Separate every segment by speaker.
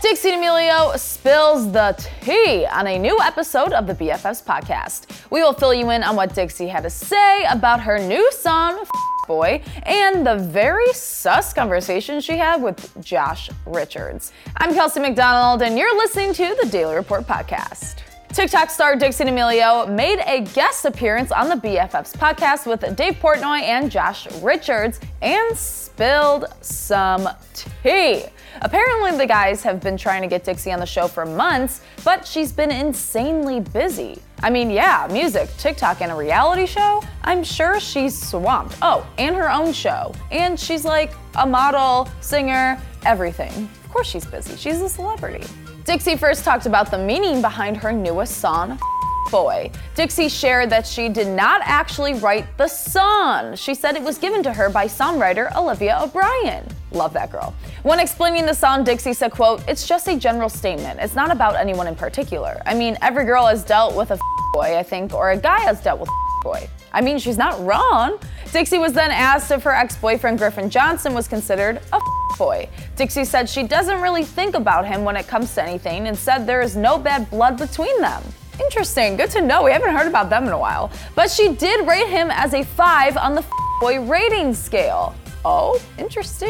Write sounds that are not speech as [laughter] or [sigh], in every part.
Speaker 1: Dixie D'Amelio spills the tea on a new episode of the BFFs podcast. We will fill you in on what Dixie had to say about her new song, Boy, and the very sus conversation she had with Josh Richards. I'm Kelsey MacDonald, and you're listening to the Daily Report podcast. TikTok star Dixie D'Amelio made a guest appearance on the BFFs podcast with Dave Portnoy and Josh Richards and spilled some tea. Apparently, the guys have been trying to get Dixie on the show for months, but she's been insanely busy. I mean, yeah, music, TikTok, and a reality show? I'm sure she's swamped. Oh, and her own show. And she's like a model, singer, everything. Of course, she's busy. She's a celebrity. Dixie first talked about the meaning behind her newest song, Boy. Dixie shared that she did not actually write the song. She said it was given to her by songwriter Olivia O'Brien. Love that girl. When explaining the song, Dixie said, quote, It's just a general statement. It's not about anyone in particular. I mean, every girl has dealt with a [laughs] boy, I think, or a guy has dealt with a [laughs] boy. I mean, she's not wrong. Dixie was then asked if her ex-boyfriend Griffin Johnson was considered a [laughs] Dixie said she doesn't really think about him when it comes to anything and said there is no bad blood between them. Interesting, good to know. We haven't heard about them in a while. But she did rate him as a 5 on the boy rating scale. Oh, interesting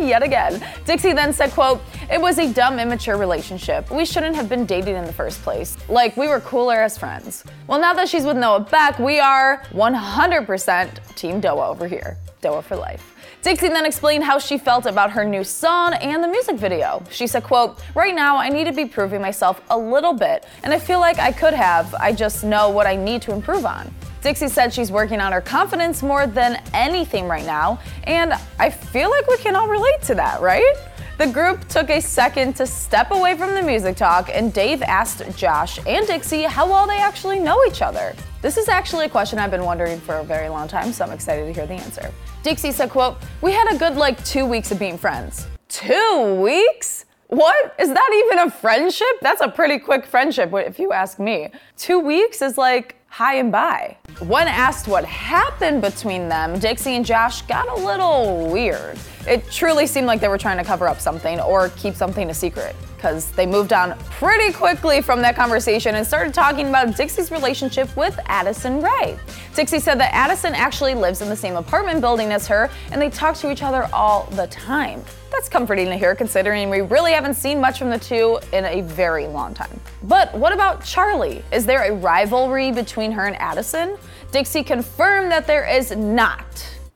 Speaker 1: yet again. Dixie then said, quote, it was a dumb, immature relationship. We shouldn't have been dating in the first place. Like, we were cooler as friends. Well, now that she's with Noah Beck, we are 100% Team Doa over here. Doa for life. Dixie then explained how she felt about her new song and the music video. She said, quote, Right now I need to be proving myself a little bit, and I feel like I could have. I just know what I need to improve on. Dixie said she's working on her confidence more than anything right now, and I feel like we can all relate to that, right? The group took a second to step away from the music talk, and Dave asked Josh and Dixie how well they actually know each other. This is actually a question I've been wondering for a very long time, so I'm excited to hear the answer. Dixie said, quote, We had a good like two weeks of being friends. Two weeks? What? Is that even a friendship? That's a pretty quick friendship, if you ask me. Two weeks is like hi and bye. When asked what happened between them, Dixie and Josh got a little weird. It truly seemed like they were trying to cover up something or keep something a secret because they moved on pretty quickly from that conversation and started talking about Dixie's relationship with Addison Rae. Dixie said that Addison actually lives in the same apartment building as her and they talk to each other all the time. That's comforting to hear considering we really haven't seen much from the two in a very long time. But what about Charli? Is there a rivalry between her and Addison? Dixie confirmed that there is not.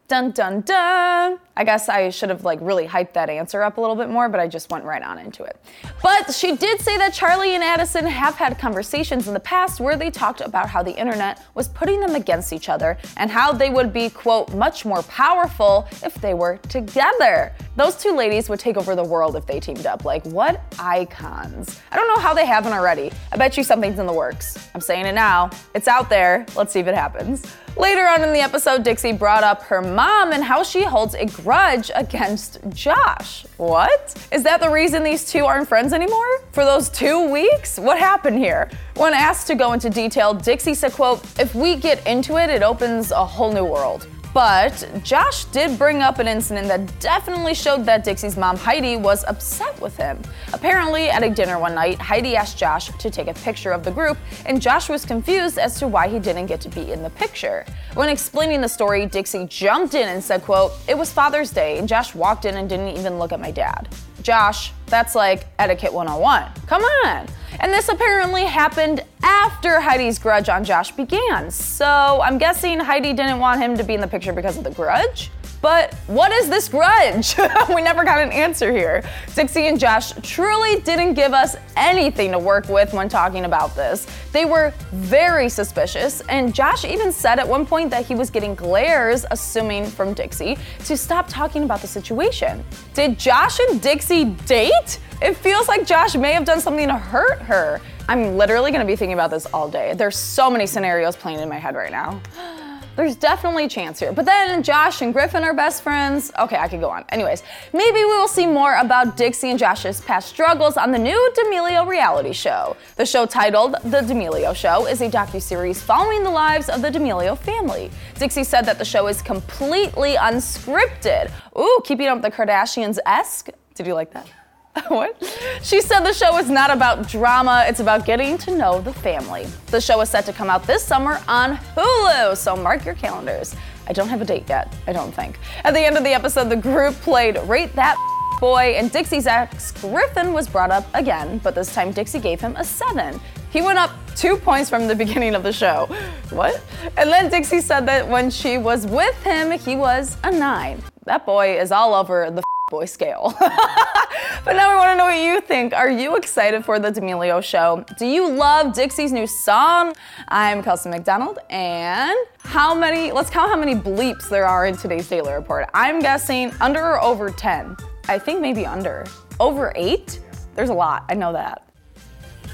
Speaker 1: Dun dun dun. I guess I should have like really hyped that answer up a little bit more, but I just went right on into it. But she did say that Charli and Addison have had conversations in the past where they talked about how the internet was putting them against each other and how they would be, quote, much more powerful if they were together. Those two ladies would take over the world if they teamed up. Like, what icons. I don't know how they haven't already. I bet you something's in the works. I'm saying it now. It's out there. Let's see if it happens. Later on in the episode, Dixie brought up her mom and how she holds a grudge against Josh. What? Is that the reason these two aren't friends anymore? For those two weeks? What happened here? When asked to go into detail, Dixie said, quote, if we get into it, it opens a whole new world. But Josh did bring up an incident that definitely showed that Dixie's mom, Heidi, was upset with him. Apparently, at a dinner one night, Heidi asked Josh to take a picture of the group, and Josh was confused as to why he didn't get to be in the picture. When explaining the story, Dixie jumped in and said, quote, It was Father's Day, and Josh walked in and didn't even look at my dad. Josh, that's like etiquette 101. Come on. And this apparently happened after Heidi's grudge on Josh began. So I'm guessing Heidi didn't want him to be in the picture because of the grudge? But what is this grudge? [laughs] we never got an answer here. Dixie and Josh truly didn't give us anything to work with when talking about this. They were very suspicious, and Josh even said at one point that he was getting glares, assuming from Dixie, to stop talking about the situation. Did Josh and Dixie date? It feels like Josh may have done something to hurt her. I'm literally gonna be thinking about this all day. There's so many scenarios playing in my head right now. [gasps] There's definitely a chance here. But then Josh and Griffin are best friends. Okay, I could go on. Anyways, maybe we will see more about Dixie and Josh's past struggles on the new D'Amelio reality show. The show titled The D'Amelio Show is a docu-series following the lives of the D'Amelio family. Dixie said that the show is completely unscripted. Ooh, keeping up the Kardashians-esque. Did you like that? [laughs] what? She said the show is not about drama, it's about getting to know the family. The show is set to come out this summer on Hulu, so mark your calendars. I don't have a date yet, I don't think. At the end of the episode, the group played Rate That [laughs] Boy, and Dixie's ex, Griffin, was brought up again, but this time Dixie gave him a 7. He went up two points from the beginning of the show. [laughs] What? And then Dixie said that when she was with him, he was a 9. That boy is all over the boy scale. [laughs] but now we want to know what you think. Are you excited for the D'Amelio show? Do you love Dixie's new song? I'm Kelsey MacDonald, and how many, let's count how many bleeps there are in today's Daily Report. I'm guessing under or over 10. I think maybe under. Over eight? There's a lot, I know that.